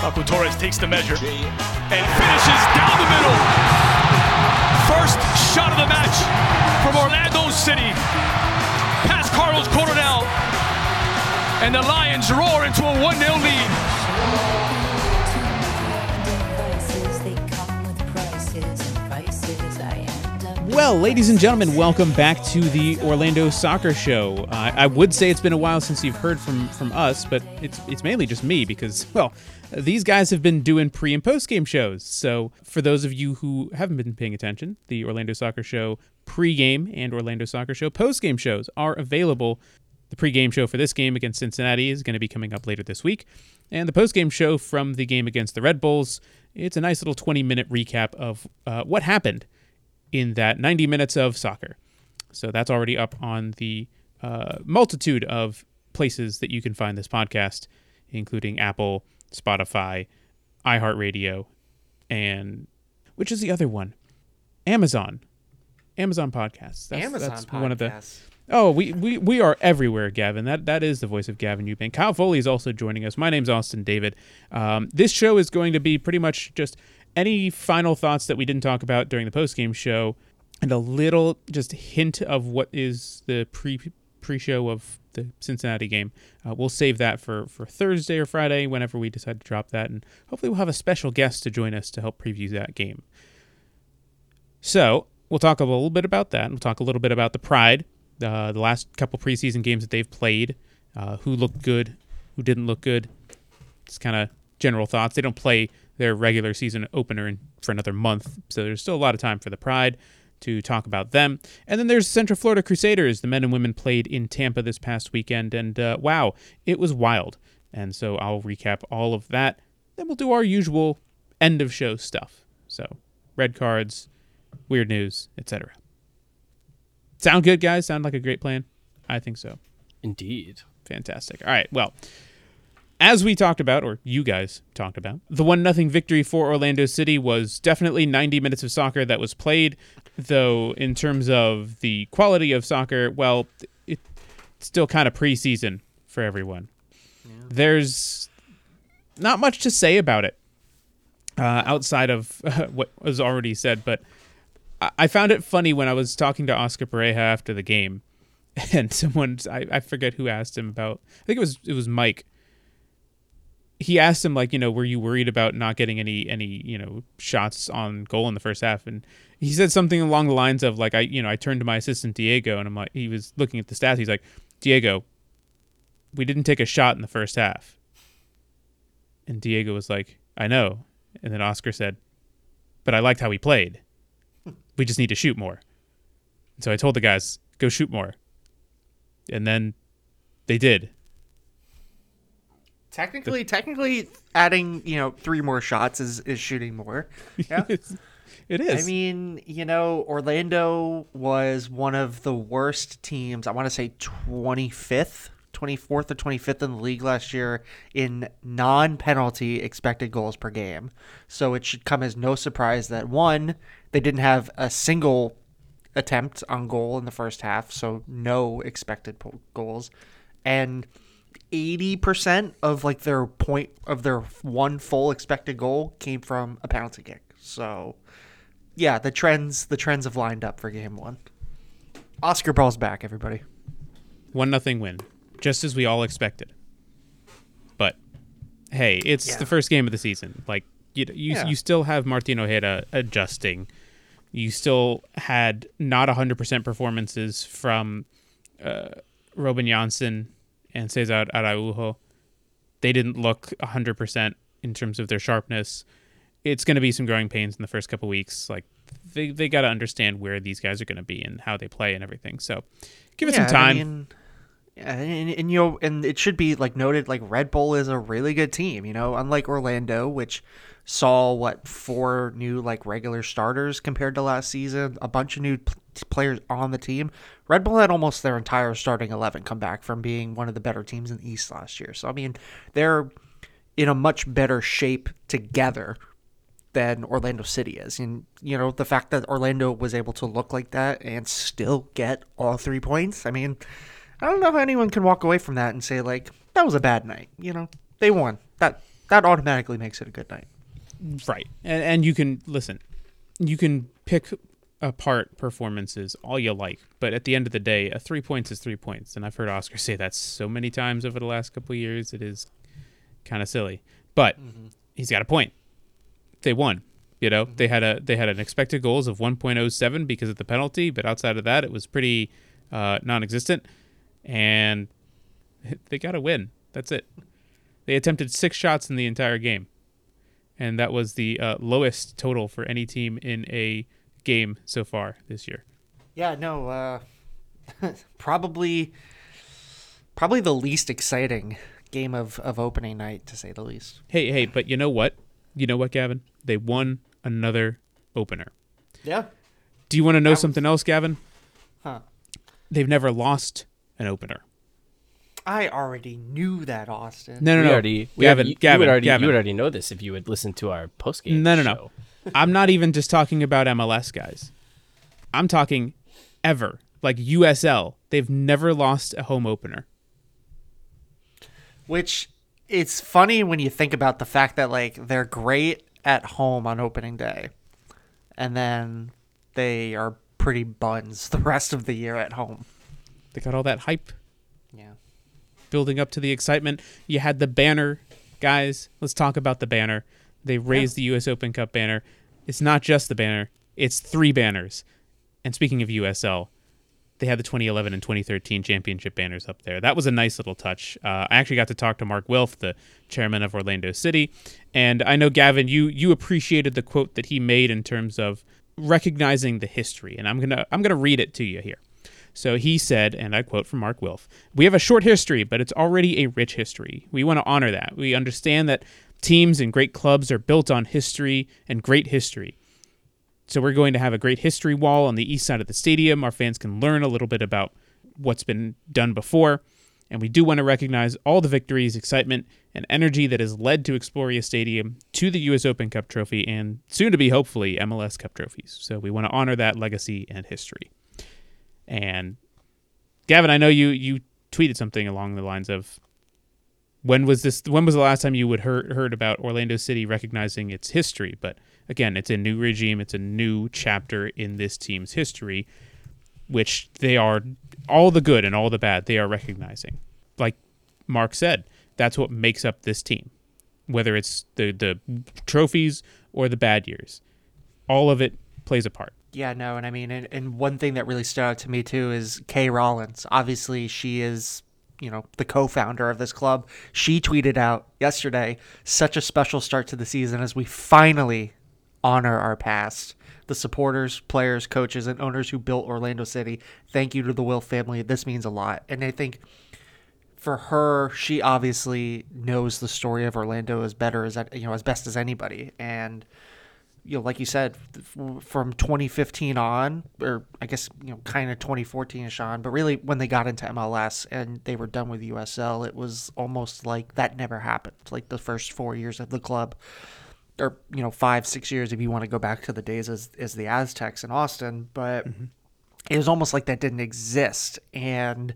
Papu Torres takes the measure and finishes down the middle. First shot of the match from Orlando City. Past Carlos Coronel. And the Lions roar into a 1 0 lead. Well, ladies and gentlemen, welcome back to the Orlando Soccer Show. Uh, I would say it's been a while since you've heard from from us, but it's it's mainly just me because well, these guys have been doing pre and post game shows. So for those of you who haven't been paying attention, the Orlando Soccer Show pre-game and Orlando Soccer Show post-game shows are available. The pre-game show for this game against Cincinnati is going to be coming up later this week, and the post-game show from the game against the Red Bulls. It's a nice little 20-minute recap of uh, what happened in that 90 minutes of soccer. So that's already up on the uh, multitude of places that you can find this podcast, including Apple, Spotify, iHeartRadio, and which is the other one? Amazon. Amazon Podcasts. That's, Amazon that's podcasts. one of the. Oh, we, we we are everywhere, Gavin. That that is the voice of Gavin Ewbank. Kyle Foley is also joining us. My name's Austin David. Um, this show is going to be pretty much just any final thoughts that we didn't talk about during the post game show, and a little just hint of what is the pre pre show of the Cincinnati game. Uh, we'll save that for for Thursday or Friday, whenever we decide to drop that, and hopefully we'll have a special guest to join us to help preview that game. So we'll talk a little bit about that. We'll talk a little bit about the Pride, uh, the last couple preseason games that they've played, uh, who looked good, who didn't look good. Just kind of general thoughts. They don't play their regular season opener in, for another month, so there's still a lot of time for the Pride to talk about them. And then there's Central Florida Crusaders. The men and women played in Tampa this past weekend, and uh, wow, it was wild. And so I'll recap all of that. Then we'll do our usual end of show stuff. So red cards, weird news, etc. Sound good, guys? Sound like a great plan? I think so. Indeed. Fantastic. All right. Well, as we talked about, or you guys talked about, the one nothing victory for Orlando City was definitely 90 minutes of soccer that was played. Though in terms of the quality of soccer, well, it's still kind of preseason for everyone. There's not much to say about it uh, outside of what was already said, but I-, I found it funny when I was talking to Oscar Pareja after the game, and someone I, I forget who asked him about. I think it was it was Mike. He asked him like, you know, were you worried about not getting any any you know shots on goal in the first half? And he said something along the lines of like, I you know I turned to my assistant Diego and I'm like, he was looking at the stats. He's like, Diego, we didn't take a shot in the first half. And Diego was like, I know. And then Oscar said, but I liked how he played. We just need to shoot more. And so I told the guys, go shoot more. And then they did. Technically, technically, adding you know three more shots is is shooting more. Yeah. It is. I mean, you know, Orlando was one of the worst teams. I want to say 25th, 24th or 25th in the league last year in non-penalty expected goals per game. So it should come as no surprise that one, they didn't have a single attempt on goal in the first half, so no expected po- goals. And 80% of like their point of their one full expected goal came from a penalty kick. So yeah, the trends the trends have lined up for game 1. Oscar Ball's back, everybody. one nothing win, just as we all expected. But hey, it's Yeah. the first game of the season. Like you, you, Yeah. you still have Martin Ojeda adjusting. You still had not hundred percent performances from uh, Robin Jansson and Cesar Araujo. They didn't look hundred percent in terms of their sharpness. It's going to be some growing pains in the first couple weeks. Like they they got to understand where these guys are going to be and how they play and everything. So give it some Yeah, I time. mean, yeah, and, and you know, and it should be like noted, like Red Bull is a really good team. You know, unlike Orlando, which saw what four new like regular starters compared to last season, a bunch of new p- players on the team. Red Bull had almost their entire starting eleven come back from being one of the better teams in the East last year. So I mean, they're in a much better shape together than Orlando City is. And, you know, the fact that Orlando was able to look like that and still get all three points, I mean, I don't know how anyone can walk away from that and say, like, that was a bad night. You know, they won. That that automatically makes it a good night. Right. And and you can listen. You can pick apart performances all you like, but at the end of the day, a 3 points is 3 points. And I've heard Oscar say that so many times over the last couple of years, it is kind of silly. But he's got a point. They won. You know, they had a they had an expected goals of 1.07 because of the penalty, but outside of that, it was pretty uh, non-existent, and they got to win. That's it. They attempted six shots in the entire game, and that was the uh, lowest total for any team in a game so far this year. Yeah, no, uh, probably probably the least exciting game of, of opening night to say the least. Hey, hey, but you know what? You know what, Gavin? They won another opener. Yeah. Do you want to know was- something else, Gavin? Huh. They've never lost an opener. I already knew that, Austin. No, no, we no. already, we Gavin, already, you, Gavin, would already, Gavin. you would already know this if you would listen to our post game. No, no, no. I'm not even just talking about MLS guys. I'm talking ever. Like USL, they've never lost a home opener. Which it's funny when you think about the fact that like they're great at home on opening day, and then they are pretty buns the rest of the year at home. They got all that hype Yeah. building up to the excitement. You had the banner, guys. Let's talk about the banner. They raised the US Open Cup banner. It's not just the banner, it's three banners. And speaking of USL, they had the 2011 and 2013 championship banners up there. That was a nice little touch. Uh, I actually got to talk to Mark Wilf, the chairman of Orlando City, and I know Gavin, you you appreciated the quote that he made in terms of recognizing the history, and I'm gonna I'm gonna read it to you here. So he said, and I quote from Mark Wilf We have a short history, but it's already a rich history. We want to honor that. We understand that teams and great clubs are built on history and great history. So we're going to have a great history wall on the east side of the stadium. Our fans can learn a little bit about what's been done before. And we do want to recognize all the victories, excitement, and energy that has led to Exploria Stadium to the U.S. Open Cup trophy and soon to be, hopefully, MLS Cup trophies. So we want to honor that legacy and history. And Gavin, I know you you tweeted something along the lines of when was this when was the last time you would heard heard about Orlando City recognizing its history? But again, it's a new regime, it's a new chapter in this team's history, which they are all the good and all the bad they are recognizing. Like Mark said, that's what makes up this team. Whether it's the the trophies or the bad years. All of it plays a part. Yeah, no, and I mean, and, and one thing that really stood out to me too is Kay Rawlins. Obviously, she is, you know, the co-founder of this club. She tweeted out yesterday, "Such a special start to the season as we finally honor our past. The supporters, players, coaches, and owners who built Orlando City. Thank you to the Wilf family. This means a lot." And I think for her, she obviously knows the story of Orlando as better as you know as best as anybody, and you know, like you said, f- from 2015 on, or I guess you know, kind of 2014ish on, but really when they got into MLS and they were done with USL, it was almost like that never happened. Like the first four years of the club, or you know, five, six years if you want to go back to the days as as the Aztex in Austin, but mm-hmm. it was almost like that didn't exist and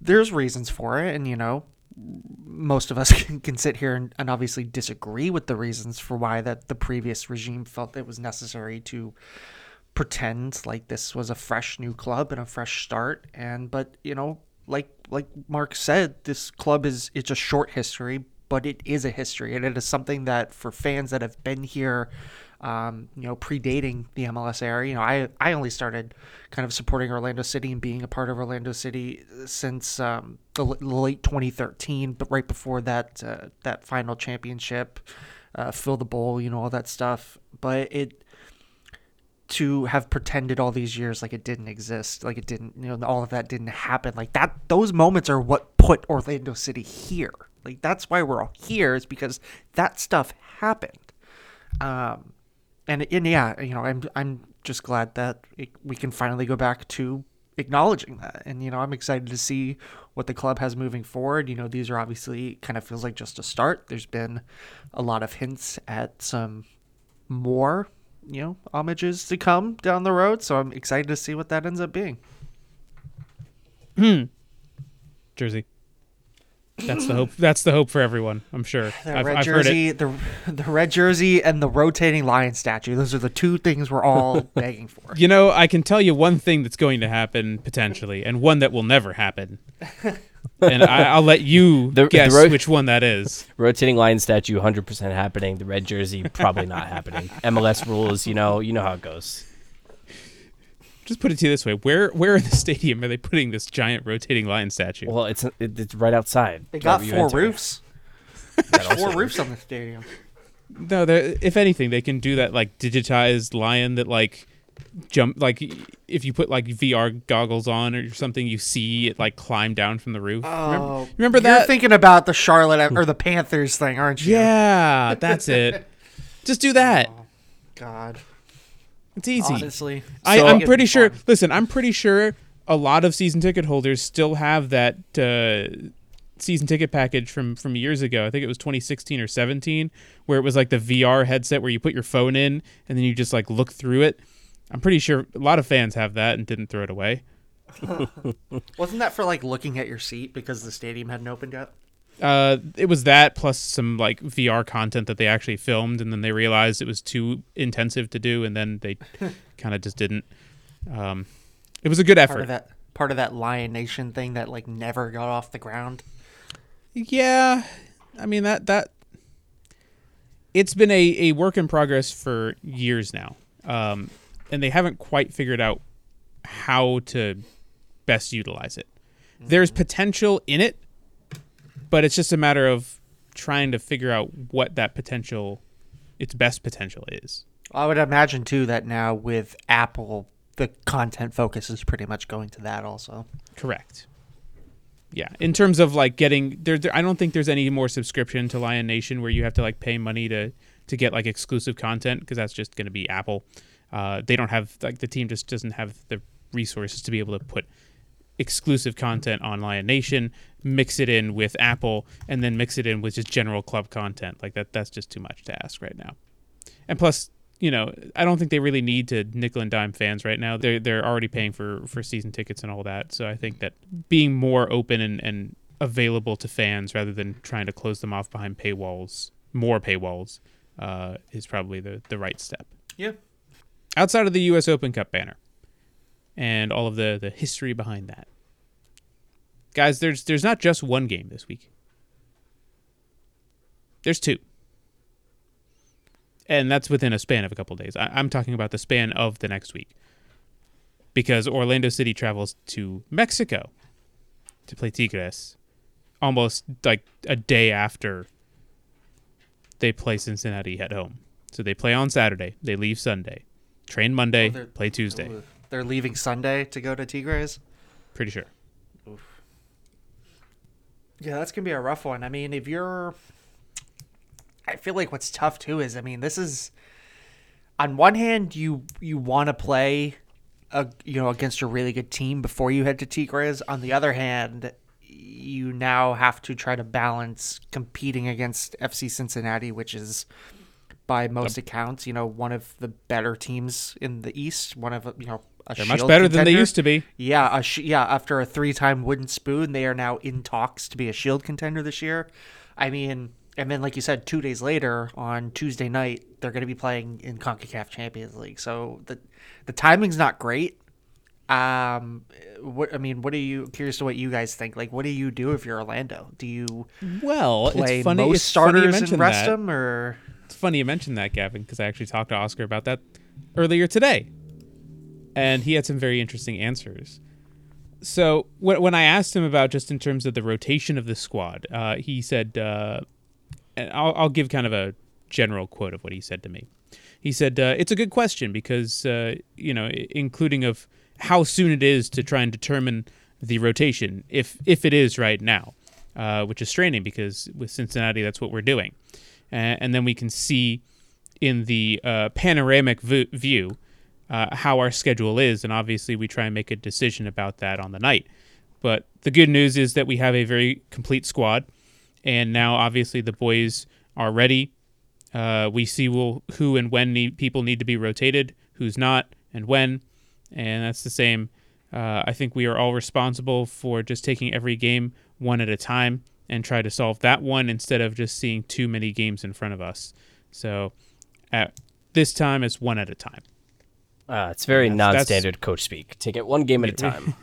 there's reasons for it and you know most of us can, can sit here and, and obviously disagree with the reasons for why that the previous regime felt it was necessary to pretend like this was a fresh new club and a fresh start. And but you know like like mark said this club is it's a short history but it is a history. And it is something that for fans that have been here um, you know, predating the MLS era. You know, I I only started kind of supporting Orlando City and being a part of Orlando City since um, the l- late 2013, but right before that uh, that final championship, uh, fill the bowl, you know, all that stuff. But it to have pretended all these years like it didn't exist, like it didn't, you know, all of that didn't happen. Like that, those moments are what put Orlando City here. Like that's why we're all here is because that stuff happened. Um, and and yeah, you know, I'm I'm just glad that it, we can finally go back to acknowledging that. And you know, I'm excited to see what the club has moving forward. You know, these are obviously kind of feels like just a start. There's been a lot of hints at some more, you know, homages to come down the road. So I'm excited to see what that ends up being. Hmm. Jersey. That's the hope. That's the hope for everyone. I'm sure. The I've, red I've heard it. jersey, the the red jersey, and the rotating lion statue. Those are the two things we're all begging for. You know, I can tell you one thing that's going to happen potentially, and one that will never happen. and I, I'll let you The- the guess ro- which one that is. Rotating lion statue, 100% happening. The red jersey, probably not happening. MLS rules, you know, you know how it goes. Just put it to you this way: where, where in the stadium are they putting this giant rotating lion statue? Well, it's it, it's right outside. They got four enter. roofs. That also Four roofs on the stadium. No, they're- if anything, they can do that like digitized lion that like jump like if you put like VR goggles on or something, you see it like climb down from the roof. remember, Oh, remember You're thinking about the Charlotte or the Panthers thing, aren't you? yeah, that's it. Just do that. Oh, God, It's easy. honestly, I, So- I'm pretty sure. fun. Listen, I'm pretty sure a lot of season ticket holders still have that uh, season ticket package from from years ago. I think it was 2016 or 17, where it was like the VR headset where you put your phone in and then you just like look through it. I'm pretty sure a lot of fans have that and didn't throw it away. Wasn't that for like looking at your seat because the stadium hadn't opened yet? Uh, it was that plus some like VR content that they actually filmed, and then they realized it was too intensive to do, and then they kind of just didn't. Um, it was a good Part effort. of that part of that Lion Nation thing that like never got off the ground. Yeah, I mean that that it's been a, a work in progress for years now, um, and they haven't quite figured out how to best utilize it. There's potential in it, but it's just a matter of trying to figure out what that potential, its best potential is. I would imagine too that now with Apple, the content focus is pretty much going to that also. Correct. Yeah, in terms of like getting there, there, I don't think there's any more subscription to Lion Nation where you have to like pay money to to get like exclusive content because that's just going to be Apple. Uh, they don't have like the team just doesn't have the resources to be able to put exclusive content on Lion Nation, mix it in with Apple, and then mix it in with just general club content. Like that, that's just too much to ask right now. And plus, you know, I don't think they really need to nickel and dime fans right now. They're they're already paying for for season tickets and all that. So I think that being more open and, and available to fans rather than trying to close them off behind paywalls, more paywalls, uh, is probably the the right step. Yeah. Outside of the U.S. Open Cup banner and all of the the history behind that, guys, there's there's not just one game this week. There's two and that's within a span of a couple days. I, I'm talking about the span of the next week, because Orlando City travels to Mexico to play Tigres, almost like a day after they play Cincinnati at home. So they play on Saturday, they leave Sunday, train Monday, Oh, play Tuesday. Ooh, They're leaving Sunday to go to Tigres. Pretty sure. Yeah, that's gonna be a rough one. I mean, if you're, I feel like what's tough too is, I mean, this is, on one hand, you you want to play, a you know, against a really good team before you head to Tigres. On the other hand, you now have to try to balance competing against FC Cincinnati, which is, by most accounts, you know, one of the better teams in the East. One of you know, They're much better than they used to be. Yeah, sh- yeah. After a three-time wooden spoon, they are now in talks to be a Shield contender this year. I mean, and then like you said, two days later on Tuesday night, they're going to be playing in Concacaf Champions League. So the the timing's not great. Um, what I mean, what are you curious to what you guys think? Like, what do you do if you're Orlando? Do you Well, play it's funny. most it's funny starters and rest that. them, or It's funny you mentioned that, Gavin, because I actually talked to Oscar about that earlier today, and he had some very interesting answers. So when when I asked him about just in terms of the rotation of the squad, uh, he said, uh, and I'll, I'll give kind of a general quote of what he said to me. He said, uh, "It's a good question because uh, you know, including of how soon it is to try and determine the rotation, if if it is right now, uh, which is straining because with Cincinnati, that's what we're doing, and then we can see in the uh, panoramic v- view uh, how our schedule is, and obviously we try and make a decision about that on the night. But the good news is that we have a very complete squad, and now obviously the boys are ready. Uh, we see will, who and when need, people need to be rotated, who's not, and when, and that's the same. Uh, I think we are all responsible for just taking every game one at a time and try to solve that one instead of just seeing too many games in front of us. So at this time, it's one at a time. Uh, it's very That's- that's- non-standard coach speak. Take it one game at a time.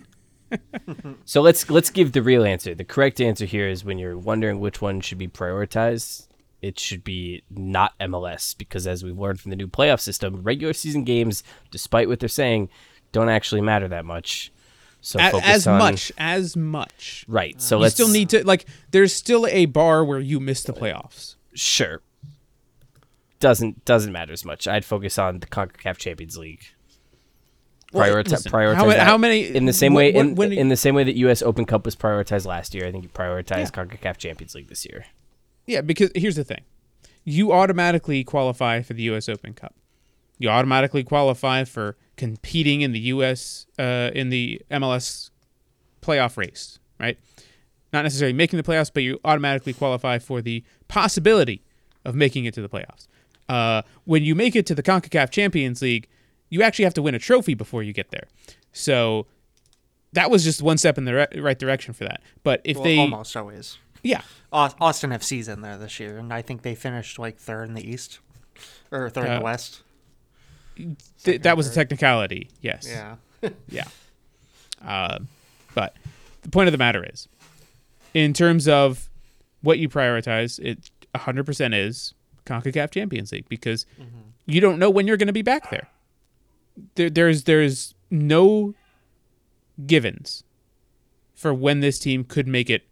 so let's let's give the real answer. The correct answer here is when you're wondering which one should be prioritized, it should be not MLS because as we've learned from the new playoff system, regular season games, despite what they're saying, don't actually matter that much. So A- focus as on, much as much. right. So You let's still need to like. There's still a bar where you miss the playoffs. sure doesn't doesn't matter as much. I'd focus on the Concacaf Champions League. Prioritize, listen, prioritize how how many- in the same way wh- in, when- in the same way that U.S. Open Cup was prioritized last year. I think you prioritize Yeah. Concacaf Champions League this year. Yeah, because here's the thing: you automatically qualify for the U.S. Open Cup. You automatically qualify for competing in the U.S. Uh, in the MLS playoff race, right? Not necessarily making the playoffs, but you automatically qualify for the possibility of making it to the playoffs. Uh, when you make it to the CONCACAF Champions League, you actually have to win a trophy before you get there. So that was just one step in the re- right direction for that. But if Well, they, almost always. yeah, Austin FC's in there this year, and I think they finished like third in the East or third in Uh, the West. th- that was a technicality. Yes. Yeah. Yeah. Uh, but the point of the matter is, in terms of what you prioritize, it 100% is CONCACAF Champions League because you don't know when you're going to be back there. There. There's there's no givens for when this team could make it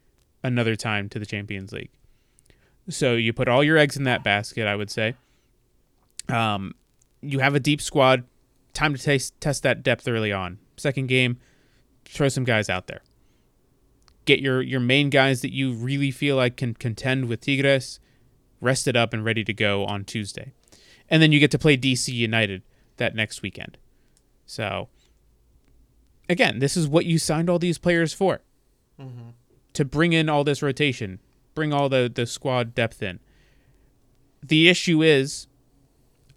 another time to the Champions League. So you put all your eggs in that basket, I would say. Um, you have a deep squad. Time to taste, test that depth early on. Second game, throw some guys out there. Get your your main guys that you really feel like can contend with Tigres rested up and ready to go on Tuesday, and then you get to play DC United that next weekend. So, again, this is what you signed all these players for mm-hmm. to bring in all this rotation, bring all the the squad depth in. The issue is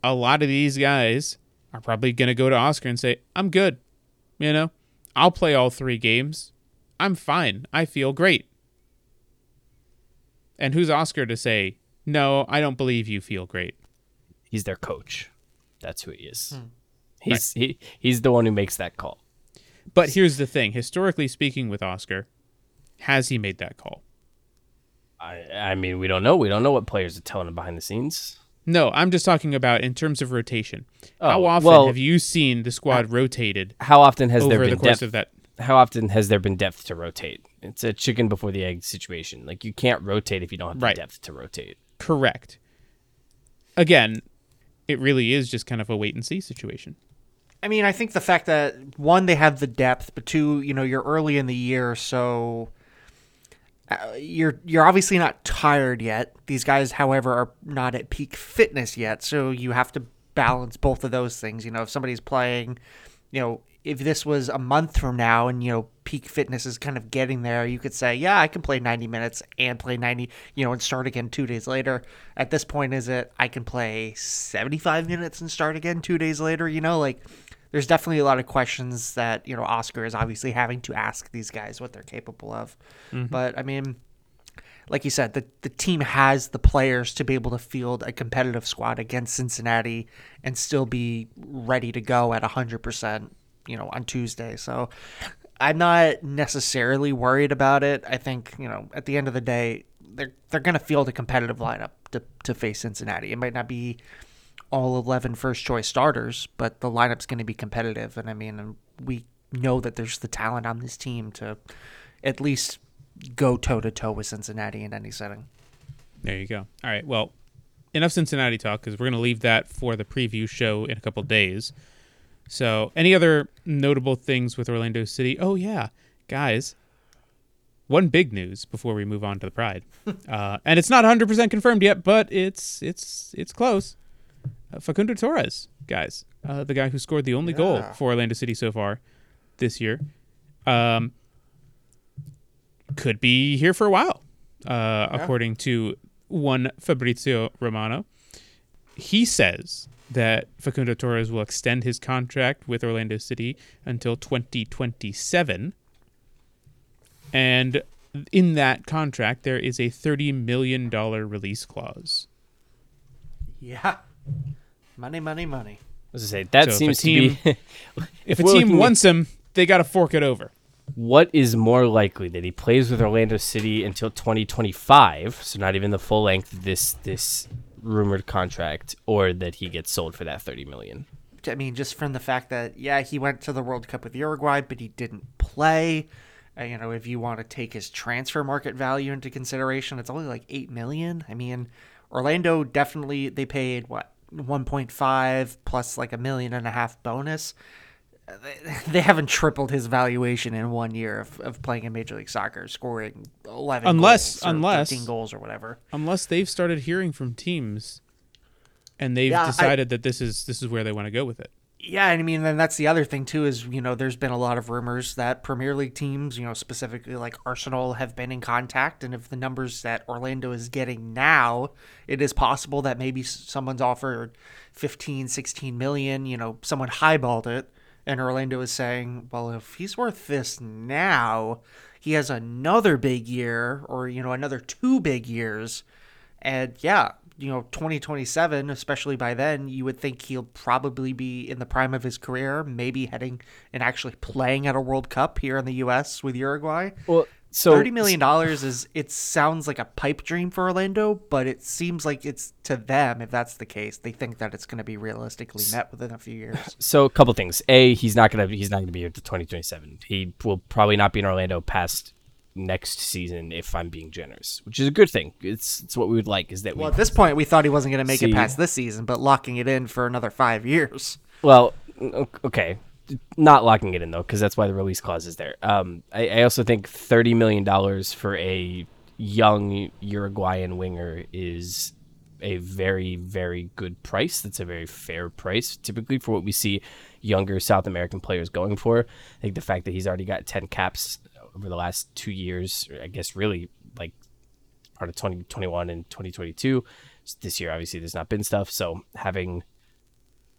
a lot of these guys are probably going to go to Oscar and say, "I'm good." You know, I'll play all 3 games. I'm fine. I feel great. And who's Oscar to say, "No, I don't believe you feel great." He's their coach. That's who he is. Hmm. He's he, he's the one who makes that call. But here's the thing, historically speaking with Oscar, has he made that call? I I mean, we don't know. We don't know what players are telling him behind the scenes. No, I'm just talking about in terms of rotation. How Oh, often well- have you seen the squad rotated How often has there been the course depth? of that? How often has there been depth to rotate? It's a chicken before the egg situation. Like you can't rotate if you don't have Right. the depth to rotate. Correct. Again, it really is just kind of a wait and see situation. I mean, I think the fact that one they have the depth, but two, you know, you're early in the year, so uh, you're you're obviously not tired yet. These guys, however, are not at peak fitness yet, so you have to balance both of those things. You know, if somebody's playing, you know, if this was a month from now and you know peak fitness is kind of getting there, you could say, yeah, I can play 90 minutes and play 90, you know, and start again two days later. At this point, is it I can play 75 minutes and start again two days later? You know, like there's definitely a lot of questions that you know Oscar is obviously having to ask these guys what they're capable of. Mm-hmm. But I mean, like you said, the the team has the players to be able to field a competitive squad against Cincinnati and still be ready to go at hundred percent, you know, on Tuesday. So I'm not necessarily worried about it. I think you know at the end of the day, they're they're going to field a competitive lineup to to face Cincinnati. It might not be all 11 first choice starters, but the lineup's going to be competitive. And I mean, we know that there's the talent on this team to at least go toe to toe with Cincinnati in any setting. There you go. All right. Well, enough Cincinnati talk because we're going to leave that for the preview show in a couple days. So, any other notable things with Orlando City? Oh, yeah. Guys, one big news before we move on to the Pride. uh, and it's not 100% confirmed yet, but it's it's it's close. Uh, Facundo Torres, guys, uh, the guy who scored the only goal for Orlando City so far this year, um, could be here for a while, uh, according to one Fabrizio Romano. He says that Facundo Torres will extend his contract with Orlando City until 2027. And in that contract there is a thirty million dollar release clause. Yeah. Money, money, money. As I say, that So if a seems team- to be. If a team wants him, they got to fork it over. what is more likely that he plays with Orlando City until 2025, so not even the full length of this this rumored contract, or that he gets sold for that 30 million? I mean, just from the fact that yeah, he went to the World Cup with Uruguay, but he didn't play. Uh, you know, if you want to take his transfer market value into consideration, it's only like eight million. I mean, Orlando definitely they paid what one point five plus like a million and a half bonus. They, they haven't tripled his valuation in one year of, of playing in Major League Soccer, scoring eleven Unless- goals or unless- thirteen goals or whatever. Unless they've started hearing from teams, and they've Yeah, I- decided that this is this is where they want to go with it. Yeah, and I mean, then that's the other thing too is you know there's been a lot of rumors that Premier League teams, you know, specifically like Arsenal, have been in contact, and if the numbers that Orlando is getting now, it is possible that maybe someone's offered 15, 16 million. You know, someone highballed it, and Orlando is saying, well, if he's worth this now, he has another big year, or you know, another two big years, and yeah, you know, 2027, especially by then, you would think he'll probably be in the prime of his career, maybe heading and actually playing at a World Cup here in the U.S. with Uruguay. Well, so $30 million is, it sounds like a pipe dream for Orlando, but it seems like it's to them, if that's the case, they think that it's going to be realistically met within a few years. So a couple things. A, he's not gonna he's not gonna be here to 2027. He will probably not be in Orlando past next season, if I'm being generous, which is a good thing. It's it's what we would like. Is that Well, we at this point, we thought he wasn't going to make See- it past this season, but locking it in for another five years. Well, okay, not locking it in though, because that's why the release clause is there. Um, I, I also think thirty million dollars for a young Uruguayan winger is a very very good price. That's a very fair price, typically for what we see younger South American players going for. I think the fact that he's already got ten caps over the last two years, I guess really like part of 2021 and 2022. This year, obviously, there's not been stuff. So having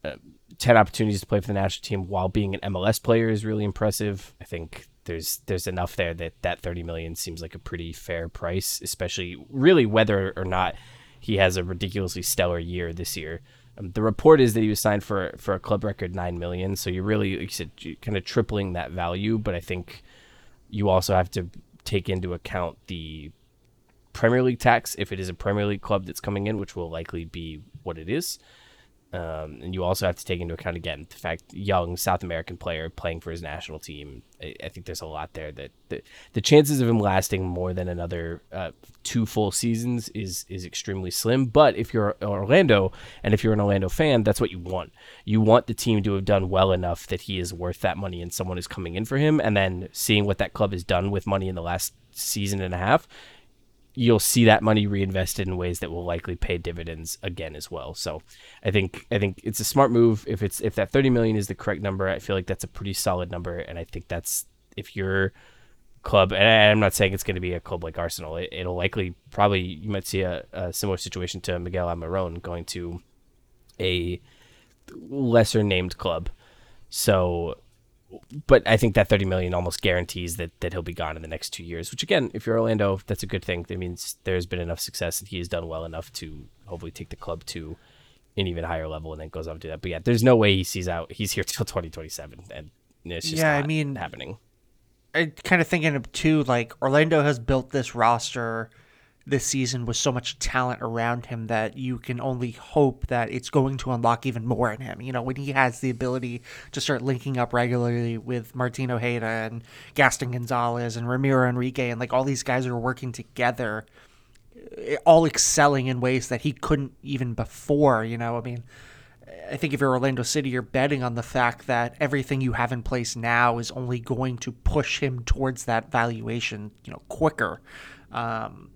10 opportunities to play for the national team while being an MLS player is really impressive. I think there's there's enough there that that 30 million seems like a pretty fair price, especially really whether or not he has a ridiculously stellar year this year. Um, the report is that he was signed for for a club record 9 million, so you're really like you said kind of tripling that value, but I think you also have to take into account the Premier League tax if it is a Premier League club that's coming in, which will likely be what it is. Um, and you also have to take into account again the fact young South American player playing for his national team. I, I think there's a lot there that the, the chances of him lasting more than another uh, two full seasons is is extremely slim. But if you're Orlando and if you're an Orlando fan, that's what you want. You want the team to have done well enough that he is worth that money and someone is coming in for him. And then seeing what that club has done with money in the last season and a half, you'll see that money reinvested in ways that will likely pay dividends again as well. So I think I think it's a smart move. If it's if that 30 million is the correct number, I feel like that's a pretty solid number and I think that's if your club and I'm not saying it's going to be a club like Arsenal. It, it'll likely probably you might see a, a similar situation to Miguel Almiron going to a lesser named club. So but I think that 30 million almost guarantees that, that he'll be gone in the next two years, which again, if you're Orlando, that's a good thing. That means there's been enough success and he has done well enough to hopefully take the club to an even higher level and then goes on to do that. But yeah, there's no way he sees out. He's here till 2027 and it's just Yeah, I mean- happening. I kind of thinking of too, like Orlando has built this roster this season with so much talent around him that you can only hope that it's going to unlock even more in him. You know, when he has the ability to start linking up regularly with Martino Ojeda and Gaston Gonzalez and Ramiro Enrique and like all these guys are working together, eh, all excelling in ways that he couldn't even before. You know, I mean. I think if you're Orlando City, you're betting on the fact that everything you have in place now is only going to push him towards that valuation, you know, quicker. Um,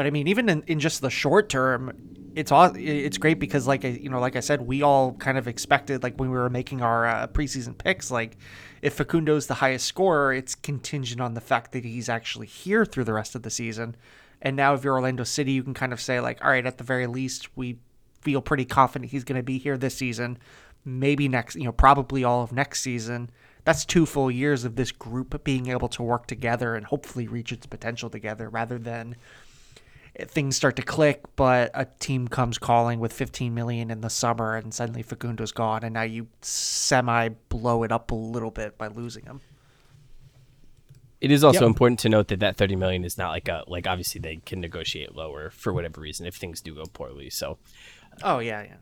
but I mean, even in, in just the short term, it's it's great because, like you know, like I said, we all kind of expected, like when we were making our uh, preseason picks, like if Facundo's the highest scorer, it's contingent on the fact that he's actually here through the rest of the season. And now, if you're Orlando City, you can kind of say, like, all right, at the very least, we feel pretty confident he's going to be here this season, maybe next, you know, probably all of next season. that's two full years of this group being able to work together and hopefully reach its potential together rather than things start to click but a team comes calling with 15 million in the summer and suddenly Facundo's gone and now you semi blow it up a little bit by losing him. It is also Yep. important to note that that 30 million is not like a like obviously they can negotiate lower for whatever reason if things do go poorly. So Oh yeah, yeah.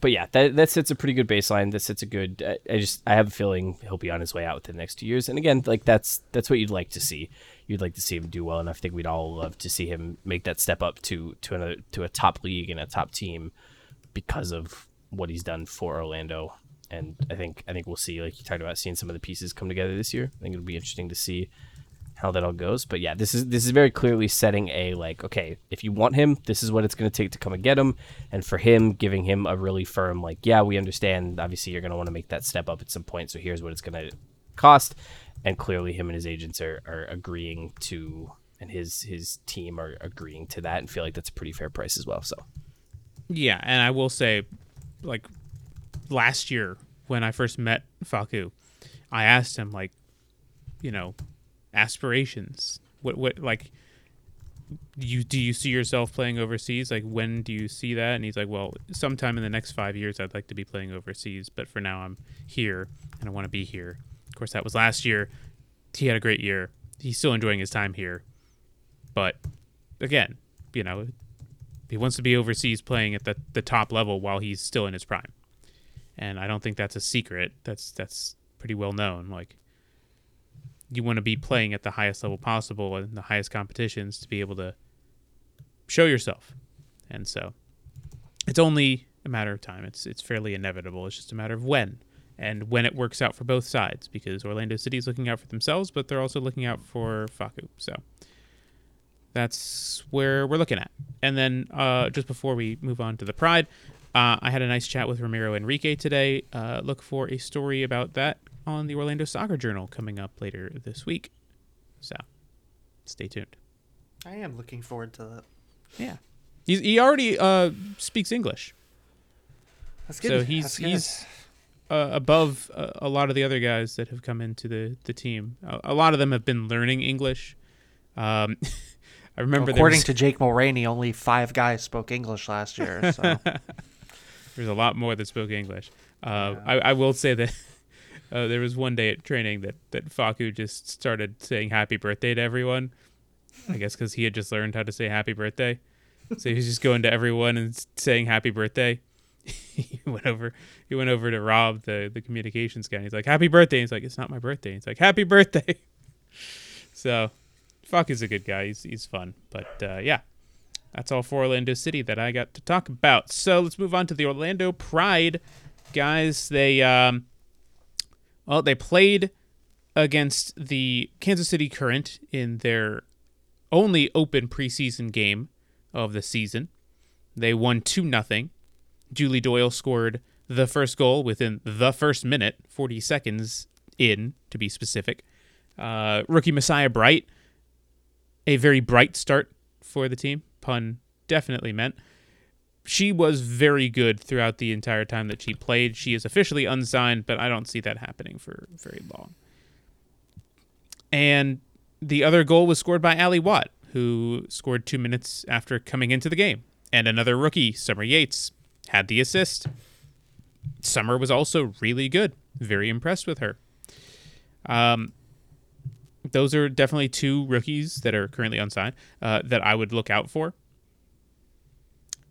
but yeah, that that sets a pretty good baseline. That sets a good. I, I just I have a feeling he'll be on his way out within the next two years. And again, like that's that's what you'd like to see. You'd like to see him do well, and I think we'd all love to see him make that step up to to another to a top league and a top team because of what he's done for Orlando. And I think I think we'll see, like you talked about, seeing some of the pieces come together this year. I think it'll be interesting to see how that all goes. But yeah, this is this is very clearly setting a like, okay, if you want him, this is what it's going to take to come and get him. And for him, giving him a really firm like, yeah, we understand. Obviously, you're going to want to make that step up at some point. So here's what it's going to cost. And clearly, him and his agents are, are agreeing to, and his his team are agreeing to that, and feel like that's a pretty fair price as well. So Yeah, and I will say, like last year when I first met Faku, I asked him like, you know, aspirations. What what like you do you see yourself playing overseas? Like when do you see that? And he's like, well, sometime in the next five years, I'd like to be playing overseas, but for now, I'm here and I want to be here. Course, that was last year. He had a great year. He's still enjoying his time here, but again, you know, he wants to be overseas playing at the, the top level while he's still in his prime. And I don't think that's a secret. That's that's pretty well known. Like you want to be playing at the highest level possible in the highest competitions to be able to show yourself. And so it's only a matter of time. It's it's fairly inevitable. It's just a matter of when and when it works out for both sides because Orlando City is looking out for themselves, but they're also looking out for Faku. So that's where we're looking at. And then uh, just before we move on to the Pride, uh, I had a nice chat with Ramiro Enrique today. Uh, look for a story about that on the Orlando Soccer Journal coming up later this week. So stay tuned. I am looking forward to that. Yeah, he's, he already uh, speaks English, That's good. so he's he's uh, above uh, a lot of the other guys that have come into the the team. A, a lot of them have been learning English. Um, I remember According was- to Jake Mulraney, only five guys spoke English last year. So There's a lot more that spoke English. Uh, I, I will say that uh, there was one day at training that, that Faku just started saying happy birthday to everyone. I guess because he had just learned how to say happy birthday. So he was just going to everyone and saying happy birthday. he went over he went over to Rob, the, the communications guy. and He's like, happy birthday. He's like, it's not my birthday. He's like, happy birthday. so Faku is a good guy. He's, he's fun. But uh, yeah, that's all for Orlando City that I got to talk about. So let's move on to the Orlando Pride guys. They um, well, they played against the Kansas City Current in their only open preseason game of the season. They won two nothing. Julie Doyle scored the first goal within the first minute, 40 seconds in to be specific. Uh, rookie Messiah Bright, a very bright start for the team. Pun definitely meant. She was very good throughout the entire time that she played. She is officially unsigned, but I don't see that happening for very long. And the other goal was scored by Ally Watt, who scored two minutes after coming into the game. And another rookie, Summer Yates, had the assist. Summer was also really good. Very impressed with her. Um, those are definitely two rookies that are currently unsigned uh, that I would look out for.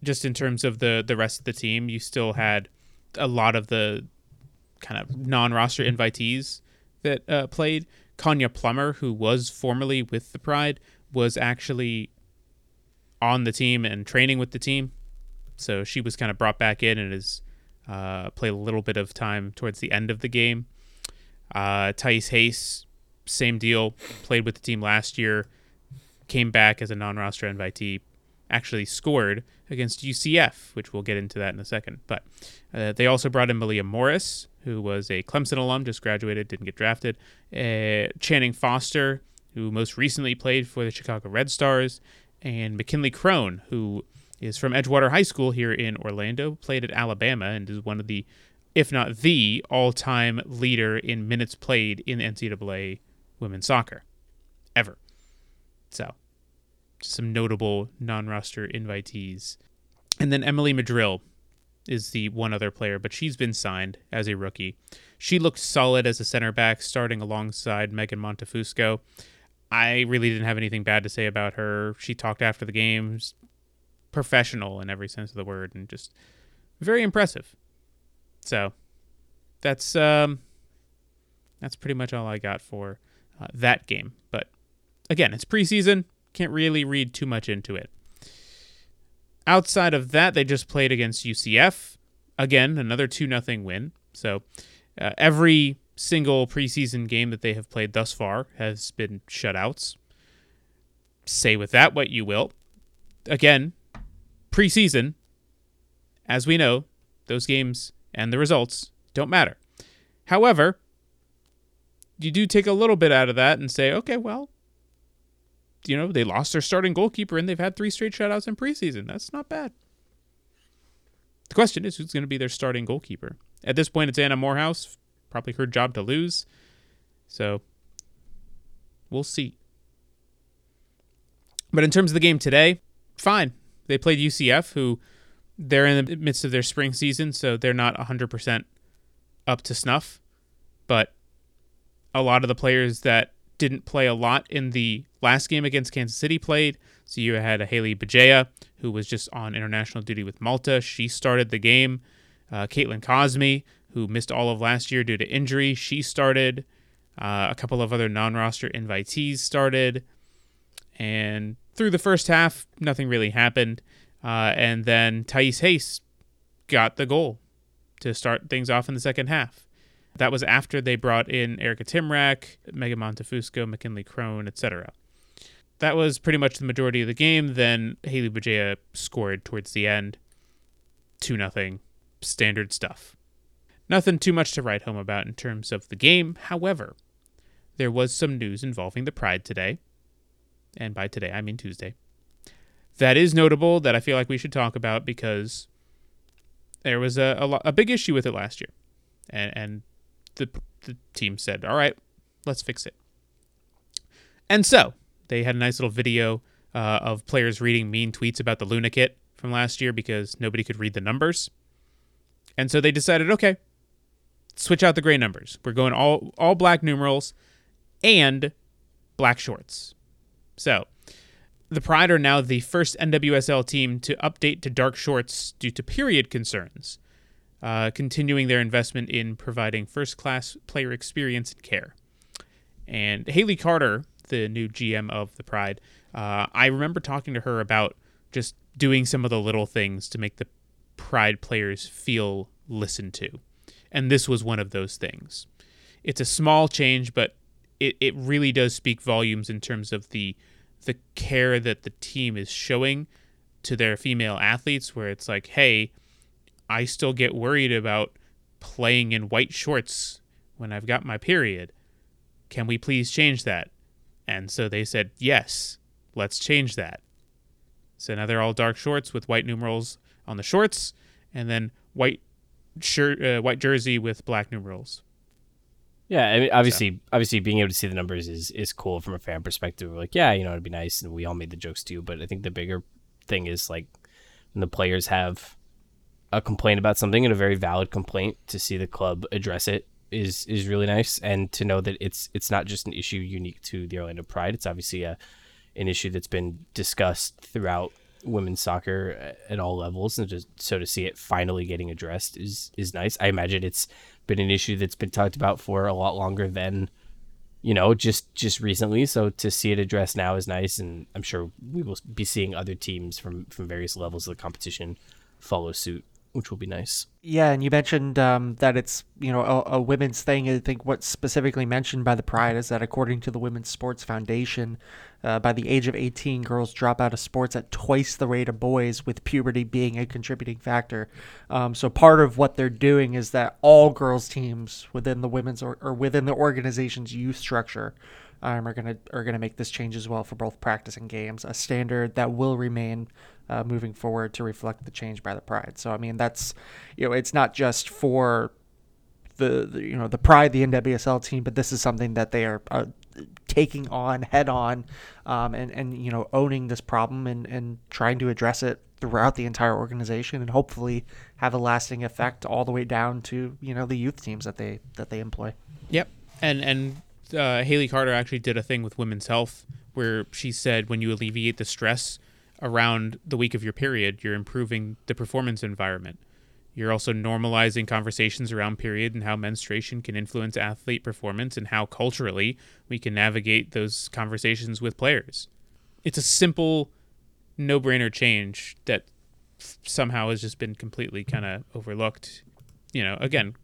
Just in terms of the the rest of the team, you still had a lot of the kind of non-roster invitees that uh, played. Konya Plummer, who was formerly with the Pride, was actually on the team and training with the team. So she was kind of brought back in and has uh, played a little bit of time towards the end of the game. Uh, Thais Hayes, same deal, played with the team last year, came back as a non-roster invitee, actually scored against UCF, which we'll get into that in a second. But uh, they also brought in Malia Morris, who was a Clemson alum, just graduated, didn't get drafted. Uh, Channing Foster, who most recently played for the Chicago Red Stars, and McKinley Crone, who is from Edgewater High School here in Orlando, played at Alabama, and is one of the if not the all-time leader in minutes played in NCAA women's soccer ever. So, some notable non-roster invitees. And then Emily Madril is the one other player, but she's been signed as a rookie. She looked solid as a center back, starting alongside Megan Montefusco. I really didn't have anything bad to say about her. She talked after the games, professional in every sense of the word, and just very impressive. So that's um, that's pretty much all I got for uh, that game. But again, it's preseason. Can't really read too much into it. Outside of that, they just played against UCF. Again, another 2 0 win. So uh, every single preseason game that they have played thus far has been shutouts. Say with that what you will. Again, preseason, as we know, those games and the results don't matter. However, you do take a little bit out of that and say, okay, well, you know, they lost their starting goalkeeper and they've had three straight shutouts in preseason. That's not bad. The question is who's going to be their starting goalkeeper? At this point, it's Anna Moorhouse. Probably her job to lose. So we'll see. But in terms of the game today, fine. They played UCF, who they're in the midst of their spring season, so they're not 100% up to snuff. But a lot of the players that didn't play a lot in the last game against Kansas City played. So you had a Haley Bugeja, who was just on international duty with Malta. She started the game. Uh, Caitlin Cosme, who missed all of last year due to injury, she started. Uh, a couple of other non-roster invitees started, and through the first half, nothing really happened. Uh, and then Thais Hayes got the goal to start things off in the second half. That was after they brought in Erika Tymrak, Megan Montefusco, McKinley Crone, etc. That was pretty much the majority of the game. Then Haley Bugeja scored towards the end. 2 nothing, standard stuff. Nothing too much to write home about in terms of the game. However, there was some news involving the Pride today. And by today, I mean Tuesday. That is notable that I feel like we should talk about because there was a, a, a big issue with it last year. And, and the the team said, "All right, let's fix it." And so they had a nice little video uh, of players reading mean tweets about the Luna kit from last year because nobody could read the numbers. And so they decided, okay, switch out the gray numbers. We're going all all black numerals and black shorts. So the Pride are now the first NWSL team to update to dark shorts due to period concerns uh, continuing their investment in providing first class player experience and care. And Haley Carter, the new GM of the Pride, uh, I remember talking to her about just doing some of the little things to make the Pride players feel listened to. And this was one of those things. It's a small change, but it, it really does speak volumes in terms of the the care that the team is showing to their female athletes where it's like, hey, I still get worried about playing in white shorts when I've got my period. Can we please change that? And so they said, yes, let's change that. So now they're all dark shorts with white numerals on the shorts, and then white shirt, uh, white jersey with black numerals. Yeah, I mean, obviously, so. obviously, being able to see the numbers is is cool from a fan perspective. Like, yeah, you know, it'd be nice, and we all made the jokes too. But I think the bigger thing is like when the players have a complaint about something and a very valid complaint to see the club address it is is really nice and to know that it's it's not just an issue unique to the Orlando Pride it's obviously a an issue that's been discussed throughout women's soccer uh, at all levels and just so to see it finally getting addressed is is nice. I imagine it's been an issue that's been talked about for a lot longer than you know just just recently. So to see it addressed now is nice and I'm sure we will be seeing other teams from from various levels of the competition follow suit which will be nice. Yeah, and you mentioned um, that it's you know a, a, women's thing. I think what's specifically mentioned by the Pride is that according to the Women's Sports Foundation, uh, by the age of 18, girls drop out of sports at twice the rate of boys, with puberty being a contributing factor. Um, so part of what they're doing is that all girls teams within the women's or, or within the organization's youth structure um, are gonna are gonna make this change as well for both practice and games, a standard that will remain uh, moving forward to reflect the change by the Pride. So I mean that's you know it's not just for the, the you know the pride the NWSL team, but this is something that they are uh, taking on head on, um, and and you know owning this problem and and trying to address it throughout the entire organization and hopefully have a lasting effect all the way down to you know the youth teams that they that they employ. Yep, and and uh, Haley Carter actually did a thing with women's health where she said when you alleviate the stress around the week of your period, you're improving the performance environment. You're also normalizing conversations around period and how menstruation can influence athlete performance and how culturally we can navigate those conversations with players. It's a simple, no brainer change that somehow has just been completely kind of overlooked. You know, again,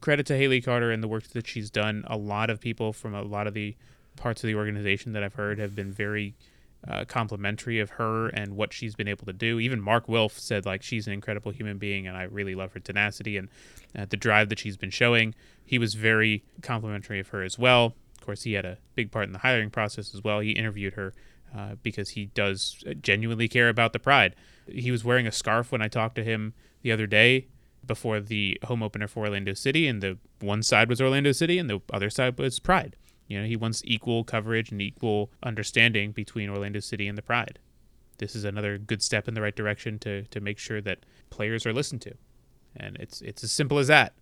credit to Haley Carter and the work that she's done. A lot of people from a lot of the parts of the organization that I've heard have been very uh, complimentary of her and what she's been able to do. Even Mark Wilf said like she's an incredible human being, and I really love her tenacity and uh, the drive that she's been showing. He was very complimentary of her as well. Of course, he had a big part in the hiring process as well. He interviewed her uh, because he does genuinely care about the pride. He was wearing a scarf when I talked to him the other day before the home opener for Orlando City, and the one side was Orlando City and the other side was Pride. You know, he wants equal coverage and equal understanding between Orlando City and the Pride. This is another good step in the right direction to to make sure that players are listened to. And it's it's as simple as that.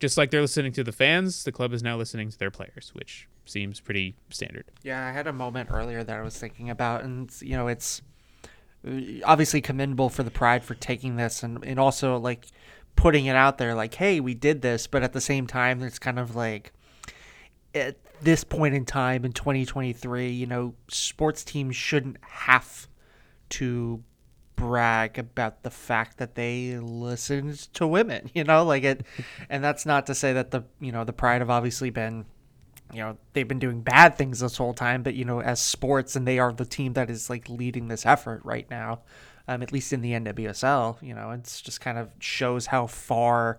Just like they're listening to the fans, the club is now listening to their players, which seems pretty standard. Yeah, I had a moment earlier that I was thinking about and you know, it's uh, obviously commendable for the Pride for taking this and and also like putting it out there like, hey, we did this, but at the same time it's kind of like at this point in time in 2023, you know, sports teams shouldn't have to brag about the fact that they listened to women, you know, like it and that's not to say that the, you know, the pride have obviously been you know, they've been doing bad things this whole time, but you know, as sports and they are the team that is like leading this effort right now, um, at least in the NWSL, you know, it's just kind of shows how far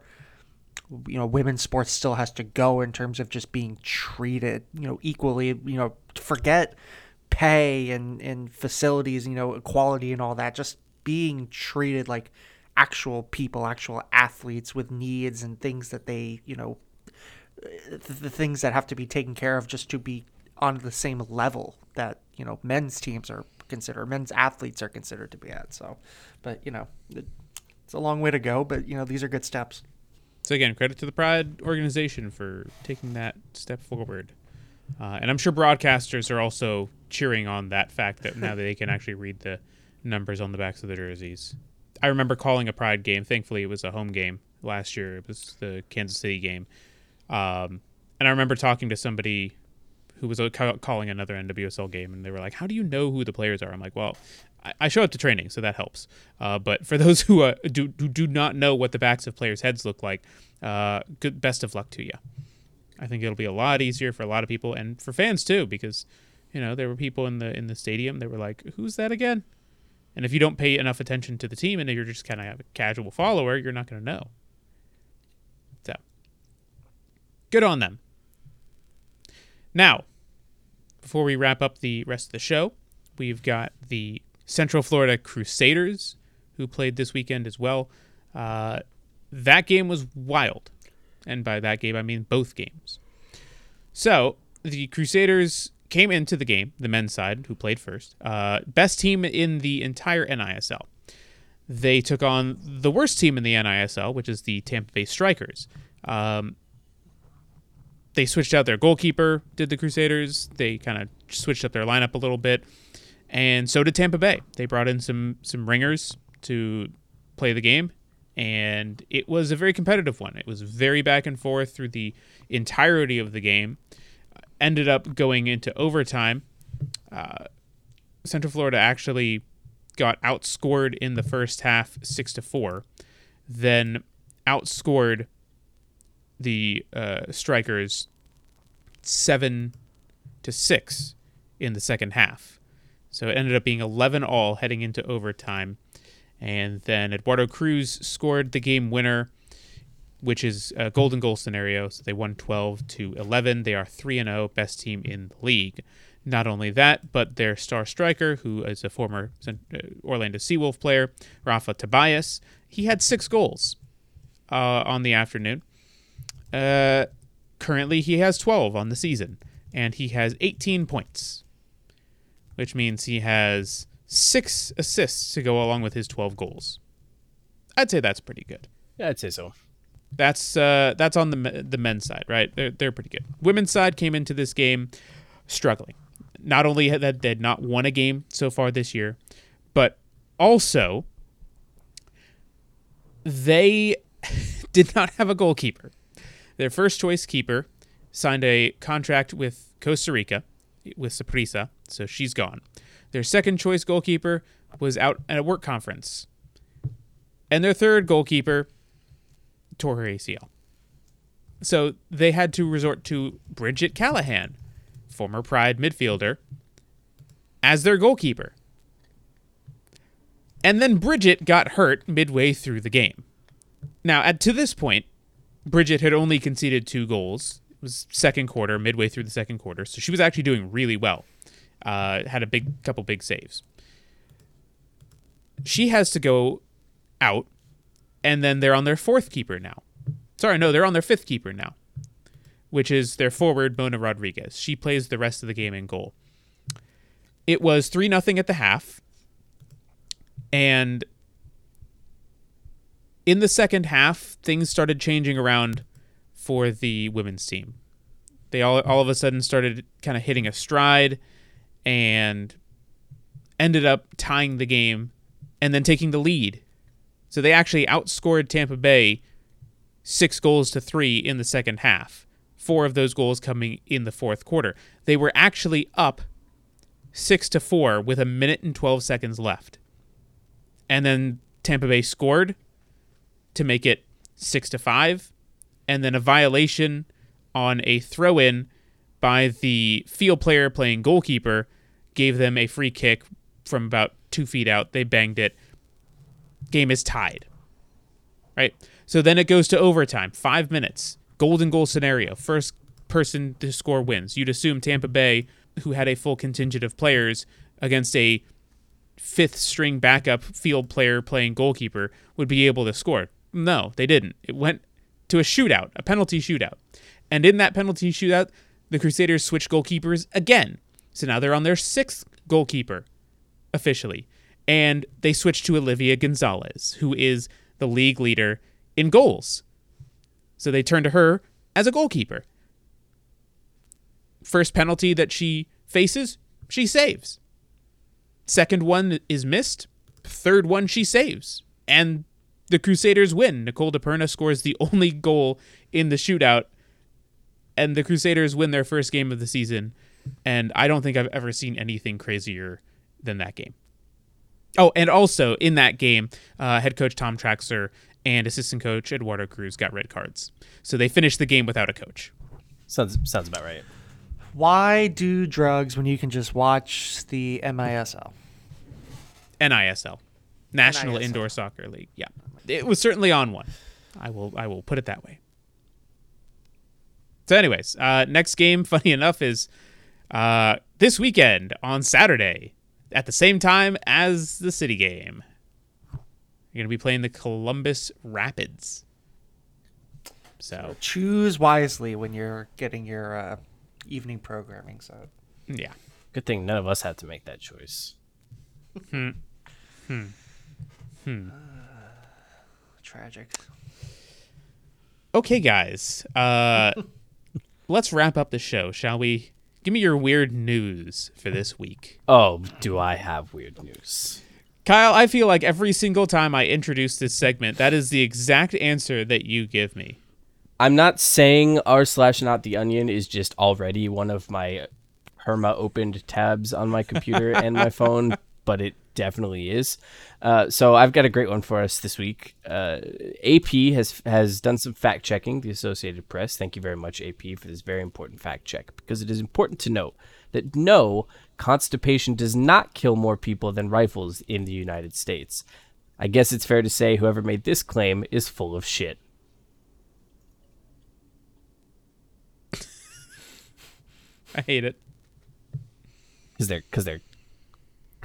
you know women's sports still has to go in terms of just being treated you know equally you know forget pay and and facilities you know equality and all that just being treated like actual people actual athletes with needs and things that they you know the, the things that have to be taken care of just to be on the same level that you know men's teams are considered men's athletes are considered to be at so but you know it, it's a long way to go but you know these are good steps so again, credit to the Pride organization for taking that step forward. Uh, and I'm sure broadcasters are also cheering on that fact that now they can actually read the numbers on the backs of the jerseys. I remember calling a Pride game. Thankfully, it was a home game last year. It was the Kansas City game. Um, and I remember talking to somebody who was calling another NWSL game, and they were like, "How do you know who the players are?" I'm like, "Well, I show up to training, so that helps. Uh, but for those who, uh, do, do not know what the backs of players' heads look like, uh, good best of luck to you. I think it'll be a lot easier for a lot of people and for fans too, because you know there were people in the in the stadium that were like, "Who's that again?" And if you don't pay enough attention to the team and you're just kind of a casual follower, you're not going to know. So, good on them. Now, before we wrap up the rest of the show, we've got the Central Florida Crusaders, who played this weekend as well. Uh, that game was wild. And by that game, I mean both games. So the Crusaders came into the game, the men's side, who played first, uh, best team in the entire NISL. They took on the worst team in the NISL, which is the Tampa Bay Strikers. Um, they switched out their goalkeeper, did the Crusaders. They kind of switched up their lineup a little bit and so did Tampa Bay. They brought in some some ringers to play the game, and it was a very competitive one. It was very back and forth through the entirety of the game. Ended up going into overtime. Uh, Central Florida actually got outscored in the first half, six to four. Then outscored the uh, strikers seven to six in the second half. So it ended up being 11 all heading into overtime. And then Eduardo Cruz scored the game winner, which is a golden goal scenario. So they won 12 to 11. They are 3 and 0, best team in the league. Not only that, but their star striker, who is a former uh, Orlando Seawolf player, Rafa Tobias, he had six goals uh, on the afternoon. Uh, currently, he has 12 on the season, and he has 18 points, which means he has six assists to go along with his 12 goals. I'd say that's pretty good. Yeah, I'd say so. That's uh, that's on the the men's side, right? They're they're pretty good. Women's side came into this game struggling. Not only had they had not won a game so far this year, but also they did not have a goalkeeper. Their first choice keeper signed a contract with Costa Rica with Saprissa, so she's gone. Their second choice goalkeeper was out at a work conference. And their third goalkeeper tore her ACL. So they had to resort to Bridget Callahan, former Pride midfielder, as their goalkeeper. And then Bridget got hurt midway through the game. Now, at to this point, Bridget had only conceded two goals. It was second quarter, midway through the second quarter, so she was actually doing really well. Uh, had a big couple big saves. She has to go out, and then they're on their fourth keeper now. Sorry, no, they're on their fifth keeper now, which is their forward Mona Rodriguez. She plays the rest of the game in goal. It was three nothing at the half, and in the second half, things started changing around for the women's team. They all all of a sudden started kind of hitting a stride and ended up tying the game and then taking the lead. So they actually outscored Tampa Bay six goals to three in the second half. Four of those goals coming in the fourth quarter. They were actually up six to four with a minute and 12 seconds left. And then Tampa Bay scored to make it six to five. And then a violation on a throw in by the field player playing goalkeeper gave them a free kick from about two feet out. They banged it. Game is tied. Right? So then it goes to overtime. Five minutes. Golden goal scenario. First person to score wins. You'd assume Tampa Bay, who had a full contingent of players against a fifth string backup field player playing goalkeeper, would be able to score. No, they didn't. It went to a shootout, a penalty shootout. And in that penalty shootout, the Crusaders switched goalkeepers again. So now they're on their sixth goalkeeper officially. And they switched to Olivia Gonzalez, who is the league leader in goals. So they turn to her as a goalkeeper. First penalty that she faces, she saves. Second one is missed. Third one she saves. And the Crusaders win. Nicole DePerna scores the only goal in the shootout. And the Crusaders win their first game of the season. And I don't think I've ever seen anything crazier than that game. Oh, and also in that game, uh, head coach Tom Traxler and assistant coach Eduardo Cruz got red cards. So they finished the game without a coach. Sounds sounds about right. Why do drugs when you can just watch the MISL? NISL, National NISL. Indoor Soccer League. Yeah, it was certainly on one. I will I will put it that way. So, anyways, uh, next game, funny enough, is uh, this weekend on Saturday at the same time as the City game. You're gonna be playing the Columbus Rapids. So Choose wisely when you're getting your uh, evening programming. So yeah, Good thing none of us had to make that choice. Tragic. okay, guys. Uh, let's wrap up the show, shall we? Give me your weird news for this week. Oh, do I have weird news? Kyle, I feel like every single time I introduce this segment, that is the exact answer that you give me. I'm not saying r slash not the onion is just already one of my Herma opened tabs on my computer and my phone, but it definitely is. Uh, so I've got a great one for us this week. Uh, AP has has done some fact checking. The Associated Press. Thank you very much, AP, for this very important fact check because it is important to note that no constipation does not kill more people than rifles in the United States. I guess it's fair to say whoever made this claim is full of shit. I hate it. because they're because they're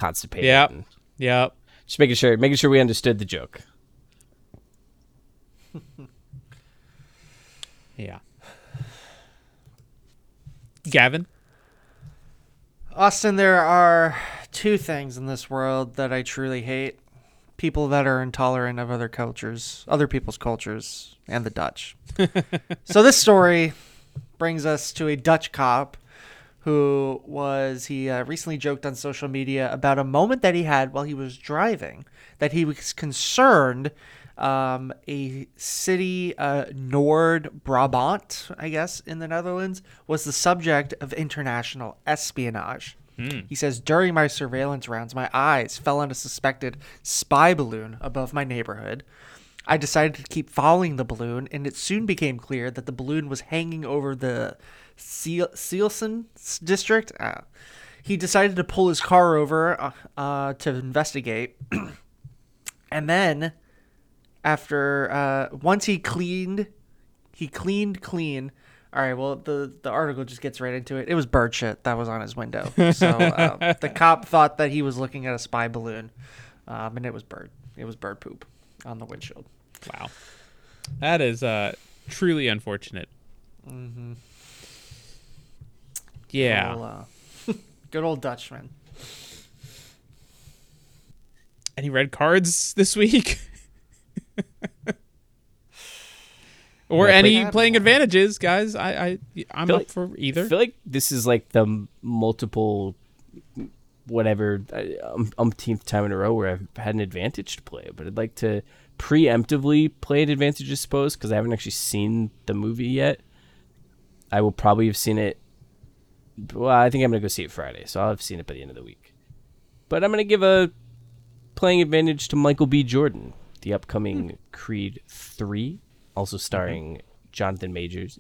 constipated. Yep. and Yep. Just making sure making sure we understood the joke. Yeah. Gavin? Austin, there are two things in this world that I truly hate people that are intolerant of other cultures, other people's cultures, and the Dutch. so, this story brings us to a Dutch cop who was, he uh, recently joked on social media about a moment that he had while he was driving, that he was concerned um, a city, uh, Nord Brabant, I guess, in the Netherlands, was the subject of international espionage. He says, during my surveillance rounds, my eyes fell on a suspected spy balloon above my neighborhood. I decided to keep following the balloon, and it soon became clear that the balloon was hanging over the Seal- Seelsen district. Uh, he decided to pull his car over uh, uh, to investigate. and then, after uh, once he cleaned, he cleaned clean. All right, well, the, the article just gets right into it. It was bird shit that was on his window. So uh, the cop thought that he was looking at a spy balloon, um, and it was bird. It was bird poop on the windshield. Wow. That is uh, truly unfortunate. Mm-hmm. Yeah. Good old, uh, good old Dutchman. Any red cards this week? or Yeah, any play- playing advantages, guys? I, I I'm Feel up like- for either. I feel like this is like the multiple, whatever, uh, um, umpteenth time in a row where I've had an advantage to play. But I'd like to preemptively play an advantage, I suppose, because I haven't actually seen the movie yet. I will probably have seen it. Well, I think I'm gonna go see it Friday, so I'll have seen it by the end of the week. But I'm gonna give a playing advantage to Michael B. Jordan, the upcoming Creed three, also starring Jonathan Majors.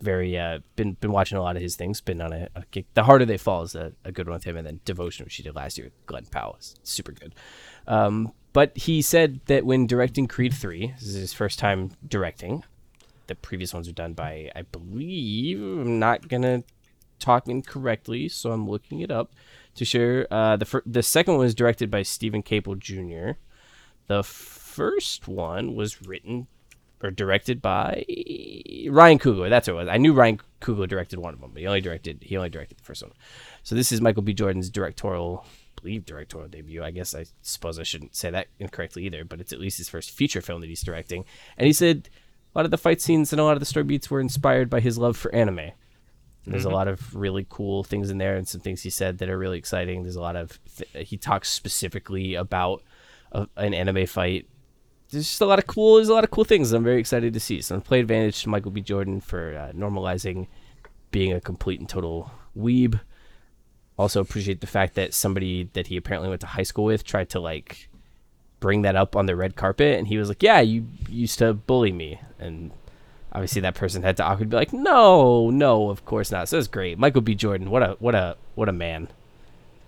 Very uh been been watching a lot of his things been on a, a kick. The harder they fall is a, a good one with him and then devotion which he did last year with glen powell is super good. Um but he said that when directing creed 3 this is his first time directing the previous ones were done by i believe i'm not gonna talk incorrectly so i'm looking it up to share uh the fir- the second one was directed by steven caple jr the first one was written or directed by Ryan Coogler. That's what it was. I knew Ryan Coogler directed one of them, but he only directed he only directed the first one. So this is Michael B. Jordan's directorial, believe directorial debut. I guess I suppose I shouldn't say that incorrectly either, but it's at least his first feature film that he's directing. And he said a lot of the fight scenes and a lot of the story beats were inspired by his love for anime. There's a lot of really cool things in there, and some things he said that are really exciting. There's a lot of th- he talks specifically about a, an anime fight there's just a lot of cool there's a lot of cool things I'm very excited to see. So I'm play advantage to Michael B. Jordan for uh, normalizing being a complete and total weeb. Also appreciate the fact that somebody that he apparently went to high school with tried to like bring that up on the red carpet and he was like, Yeah, you used to bully me and obviously that person had to awkwardly be like, No, no, of course not. So it's great. Michael B. Jordan, what a what a what a man.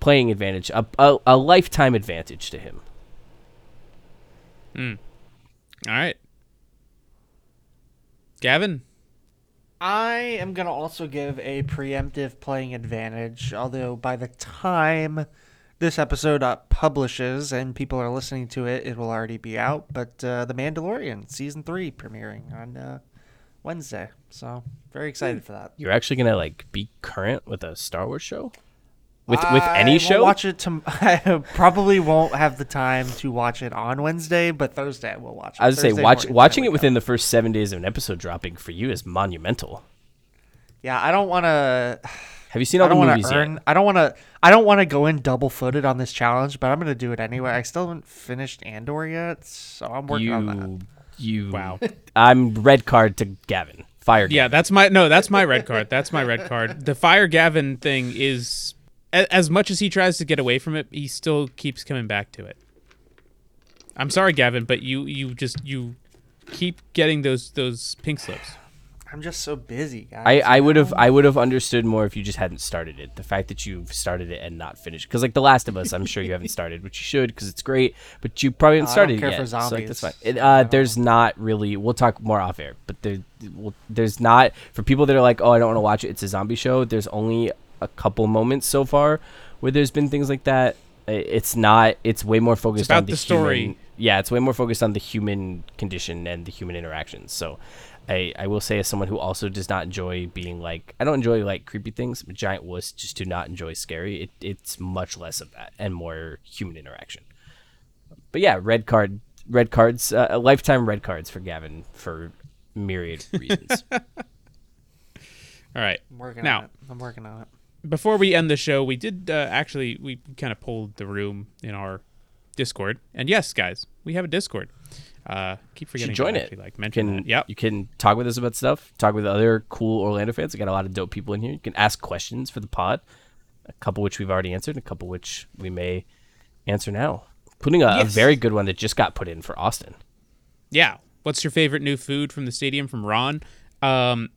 Playing advantage, a, a, a lifetime advantage to him. Hmm. All right. Gavin? I am going to also give a preemptive playing advantage, although by the time this episode uh, publishes and people are listening to it, it will already be out. But uh, The Mandalorian season three premiering on uh, Wednesday. So, very excited hmm. for that. You're actually gonna like be current with a Star Wars show, with with any I show. won't watch it. To, I probably won't have the time to watch it on Wednesday, but Thursday I will watch it. I would say Thursday watch morning, watching it within up. the first seven days of an episode dropping for you is monumental. Yeah, I don't want to. Have you seen all I the don't want movies to earn. yet? I don't want to. I don't want to go in double footed on this challenge, but I'm gonna do it anyway. I still haven't finished Andor yet, so I'm working on that. You you Wow. I'm red card to Gavin. Fire. Yeah, that's my no. That's my red card. That's my red card. The fire Gavin thing is, as much as he tries to get away from it, he still keeps coming back to it. I'm sorry, Gavin, but you you just you keep getting those those pink slips. I'm just so busy, guys. I, I would have? I would have understood more if you just hadn't started it. The fact that you've started it and not finished, because like The Last of Us, I'm sure you haven't started, which you should, because it's great. But you probably haven't I don't started care it for yet. So like, that's fine. It, uh, there's not really. We'll talk more off air, but there, well, there's not for people that are like, oh, I don't want to watch it. It's a zombie show. There's only a couple moments so far where there's been things like that. It's not. It's way more focused about on the, the story. human- yeah, it's way more focused on the human condition and the human interactions. So, I, I will say as someone who also does not enjoy being like I don't enjoy like creepy things. I'm giant wuss just do not enjoy scary. It, it's much less of that and more human interaction. But yeah, red card, red cards, uh, a lifetime red cards for Gavin for myriad reasons. All right. I'm working Now- on it. I'm working on it. before we end the show, we did uh, actually we kind of pulled the room in our Discord, and yes, guys, we have a Discord. Uh, keep forgetting should join it. actually, like You mention can. Yep. you can talk with us about stuff. Talk with other cool Orlando fans. We got a lot of dope people in here. You can ask questions for the pod. A couple which we've already answered. A couple which we may answer now. Putting a, a very good one that just got put in for Austin. Yeah. What's your favorite new food from the stadium from Ron? Um,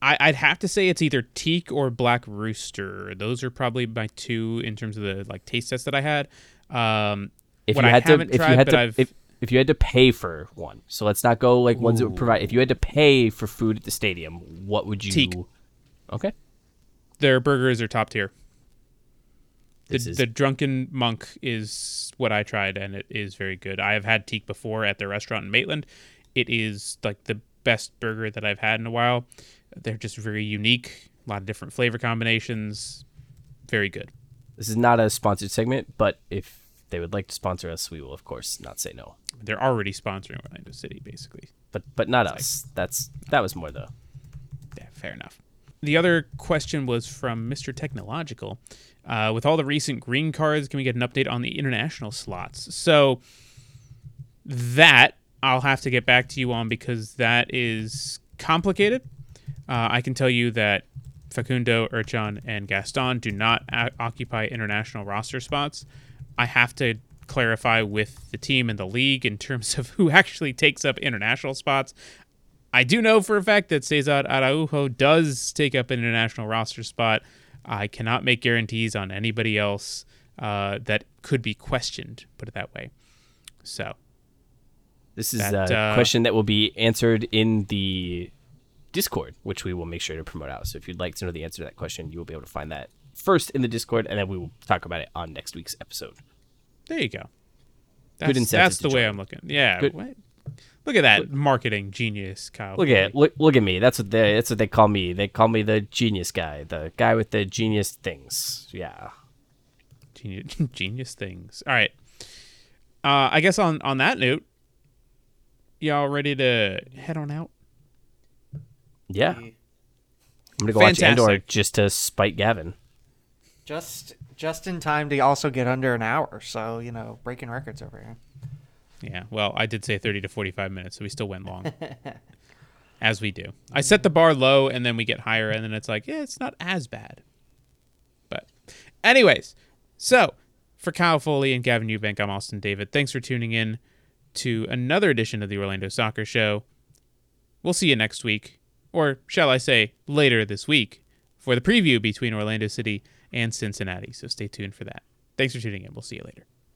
I, I'd have to say it's either teak or black rooster. Those are probably my two in terms of the like taste tests that I had. Um, If you had to, haven't if tried, you had but to, I've if if you had to pay for one, so let's not go like ones that would provide. If you had to pay for food at the stadium, what would you? Teak. Okay. their burgers are top tier. The, is- the drunken monk is what I tried, and it is very good. I have had teak before at their restaurant in Maitland. It is like the best burger that I've had in a while. They're just very unique, a lot of different flavor combinations. Very good. This is not a sponsored segment, but if they would like to sponsor us, we will of course not say no. They're already sponsoring Orlando City, basically. But but not us. That's that was more the Yeah, fair enough. The other question was from Mr. Technological. Uh, with all the recent green cards, can we get an update on the international slots? So that I'll have to get back to you on because that is complicated. Uh, I can tell you that Facundo, Ercan, and Gaston do not a- occupy international roster spots. I have to clarify with the team and the league in terms of who actually takes up international spots. I do know for a fact that Cesar Araujo does take up an international roster spot. I cannot make guarantees on anybody else uh, that could be questioned, put it that way. So, This is That, a uh, question that will be answered in the Discord, which we will make sure to promote out. So if you'd like to know the answer to that question, you will be able to find that first in the Discord, and then we will talk about it on next week's episode. there you go. That's, incentive that's the way. I'm looking. Yeah. Good- what? Look at that marketing genius, Kyle. Look at look look at me. That's what they that's what they call me. They call me the genius guy, the guy with the genius things. Yeah. Genius, genius things. All right. Uh, I guess on on that note, y'all ready to head on out? Yeah. I'm gonna go watch Andor just to spite Gavin. Just just in time to also get under an hour. So you know, breaking records over here. Yeah, well, I did say 30 to 45 minutes, so we still went long. as we do. I set the bar low and then we get higher and then it's like, yeah, it's not as bad. But anyways, so for Kyle Foley and Gavin Ewbank, I'm Austin David. Thanks for tuning in to another edition of the Orlando Soccer Show. We'll see you next week, or shall I say later this week, for the preview between Orlando City and Cincinnati. So stay tuned for that. Thanks for tuning in. We'll see you later.